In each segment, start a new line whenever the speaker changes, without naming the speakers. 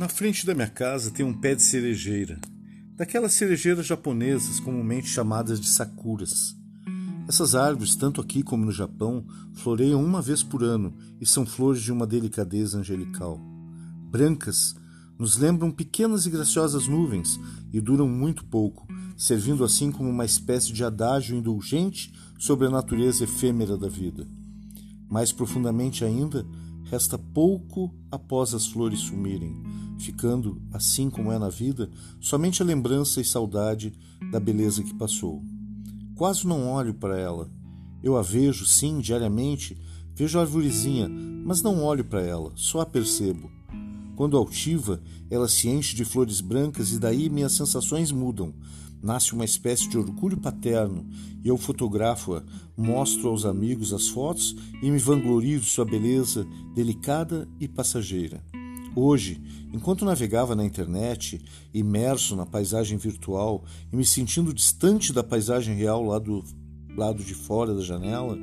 Na frente da minha casa tem um pé de cerejeira, daquelas cerejeiras japonesas comumente chamadas de sakuras. Essas árvores, tanto aqui como no Japão, floreiam uma vez por ano e são flores de uma delicadeza angelical. Brancas, nos lembram pequenas e graciosas nuvens e duram muito pouco, servindo assim como uma espécie de adágio indulgente sobre a natureza efêmera da vida. Mais profundamente ainda, resta pouco após as flores sumirem, ficando, assim como é na vida, somente a lembrança e saudade da beleza que passou. Quase não olho para ela. Eu a vejo, sim, diariamente, vejo a arvorezinha, mas não olho para ela, só a percebo. Quando altiva, ela se enche de flores brancas e daí minhas sensações mudam. Nasce uma espécie de orgulho paterno e eu fotografo-a, mostro aos amigos as fotos e me vanglorio de sua beleza delicada e passageira. Hoje, enquanto navegava na internet, imerso na paisagem virtual e me sentindo distante da paisagem real lá do lado de fora da janela,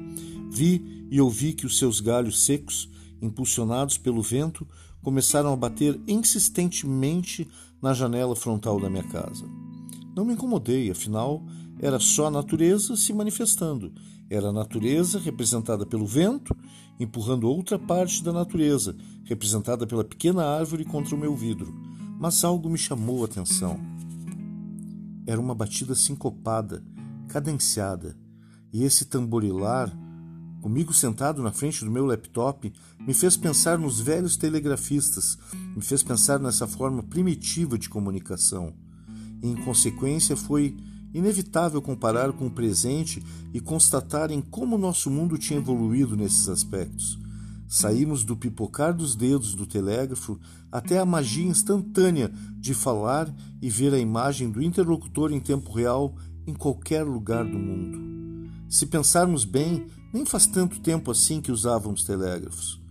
vi e ouvi que os seus galhos secos, impulsionados pelo vento, começaram a bater insistentemente na janela frontal da minha casa. Não me incomodei, afinal, era só a natureza se manifestando. Era a natureza representada pelo vento, empurrando outra parte da natureza, representada pela pequena árvore contra o meu vidro. Mas algo me chamou a atenção. Era uma batida sincopada, cadenciada, e esse tamborilar comigo sentado na frente do meu laptop, me fez pensar nos velhos telegrafistas, me fez pensar nessa forma primitiva de comunicação. E, em consequência, foi inevitável comparar com o presente e constatar em como nosso mundo tinha evoluído nesses aspectos. Saímos do pipocar dos dedos do telégrafo até a magia instantânea de falar e ver a imagem do interlocutor em tempo real em qualquer lugar do mundo. Se pensarmos bem, nem faz tanto tempo assim que usávamos telégrafos.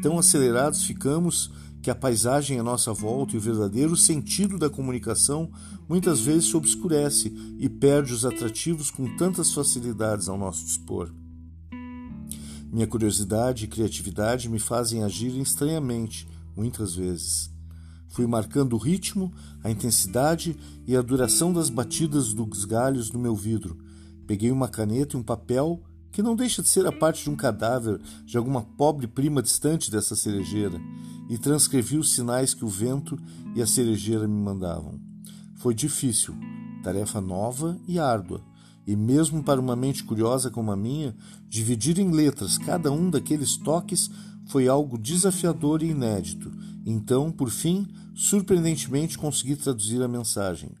Tão acelerados ficamos que a paisagem à nossa volta e o verdadeiro sentido da comunicação muitas vezes se obscurece e perde os atrativos com tantas facilidades ao nosso dispor. Minha curiosidade e criatividade me fazem agir estranhamente, muitas vezes. Fui marcando o ritmo, a intensidade e a duração das batidas dos galhos no meu vidro. Peguei uma caneta e um papel que não deixa de ser a parte de um cadáver de alguma pobre prima distante dessa cerejeira, e transcrevi os sinais que o vento e a cerejeira me mandavam. Foi difícil, tarefa nova e árdua, e mesmo para uma mente curiosa como a minha, dividir em letras cada um daqueles toques foi algo desafiador e inédito. Então, por fim, surpreendentemente consegui traduzir a mensagem.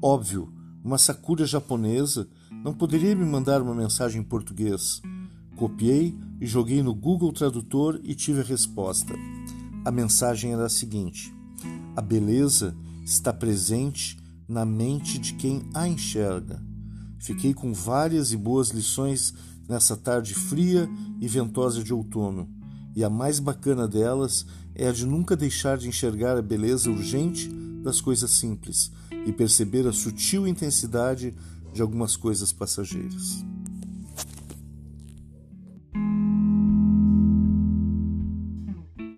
Óbvio, uma sakura japonesa não poderia me mandar uma mensagem em português. Copiei e joguei no Google Tradutor e tive a resposta. A mensagem era a seguinte: A beleza está presente na mente de quem a enxerga. Fiquei com várias e boas lições nessa tarde fria e ventosa de outono, e a mais bacana delas é a de nunca deixar de enxergar a beleza urgente das coisas simples e perceber a sutil intensidade de algumas coisas passageiras.